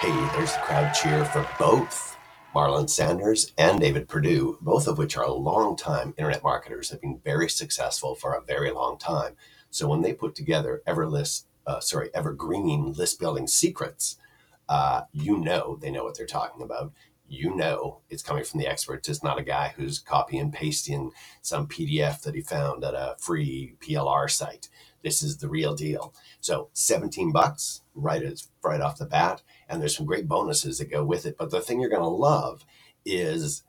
Hey, there's the crowd cheer for both Marlon Sanders and David Perdew, both of which are long-time internet marketers, have been very successful for a very long time. So when they put together Everlist, uh, sorry, Evergreen list building secrets, uh, you know they know what they're talking about. You know it's coming from the experts. It's not a guy who's copy and pasting some PDF that he found at a free PLR site. This is the real deal. So 17 bucks right as right off the bat, and there's some great bonuses that go with it. But the thing you're going to love is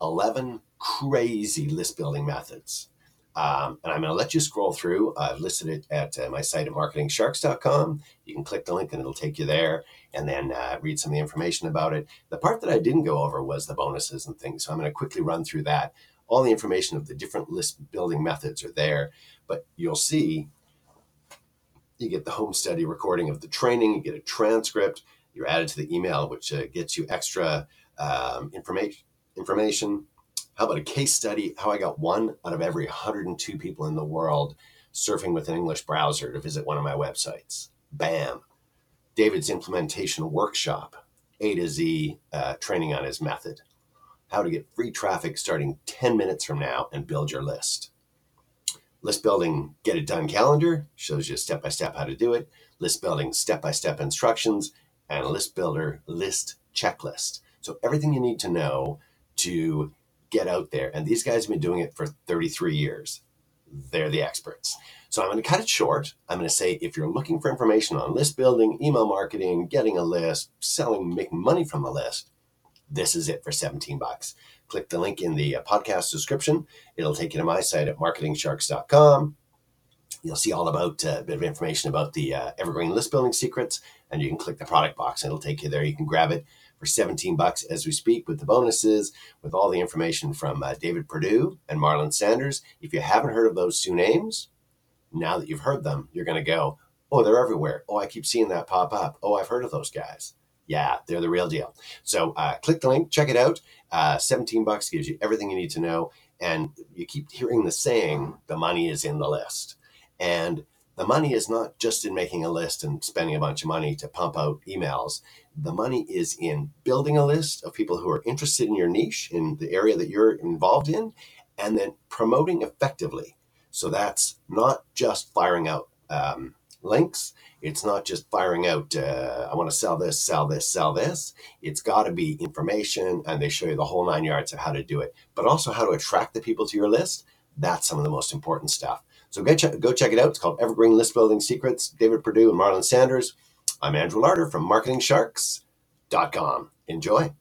11 crazy list building methods. Um, and I'm going to let you scroll through. I've listed it at uh, my site at marketingsharks.com. You can click the link and it'll take you there and then uh, read some of the information about it. The part that I didn't go over was the bonuses and things. So I'm going to quickly run through that. All the information of the different list building methods are there, but you'll see you get the home study recording of the training, you get a transcript, you're added to the email, which uh, gets you extra um, information. Information. How about a case study? How I got one out of every 102 people in the world surfing with an English browser to visit one of my websites. Bam. David's implementation workshop, A to Z uh, training on his method. How to get free traffic starting 10 minutes from now and build your list. List building get it done calendar shows you step by step how to do it. List building step by step instructions and list builder list checklist. So everything you need to know to get out there. And these guys have been doing it for 33 years. They're the experts. So I'm going to cut it short. I'm going to say if you're looking for information on list building, email marketing, getting a list, selling, making money from a list, this is it for 17 bucks. Click the link in the uh, podcast description. It'll take you to my site at marketingsharks.com. You'll see all about uh, a bit of information about the uh, evergreen list building secrets, and you can click the product box and it'll take you there. You can grab it for 17 bucks as we speak with the bonuses, with all the information from uh, David Perdew and Marlon Sanders. If you haven't heard of those two names, now that you've heard them, you're going to go, oh, they're everywhere. Oh, I keep seeing that pop up. Oh, I've heard of those guys. Yeah, they're the real deal. So uh, click the link, check it out. Uh, 17 bucks gives you everything you need to know. And you keep hearing the saying, the money is in the list. And the money is not just in making a list and spending a bunch of money to pump out emails. The money is in building a list of people who are interested in your niche, in the area that you're involved in, and then promoting effectively. So that's not just firing out um, links. It's not just firing out, uh, I want to sell this, sell this, sell this. It's got to be information, and they show you the whole nine yards of how to do it, but also how to attract the people to your list. That's some of the most important stuff. So go check, go check it out. It's called Evergreen List Building Secrets. David Perdew and Marlon Sanders. I'm Andrew Larder from MarketingSharks.com. Enjoy.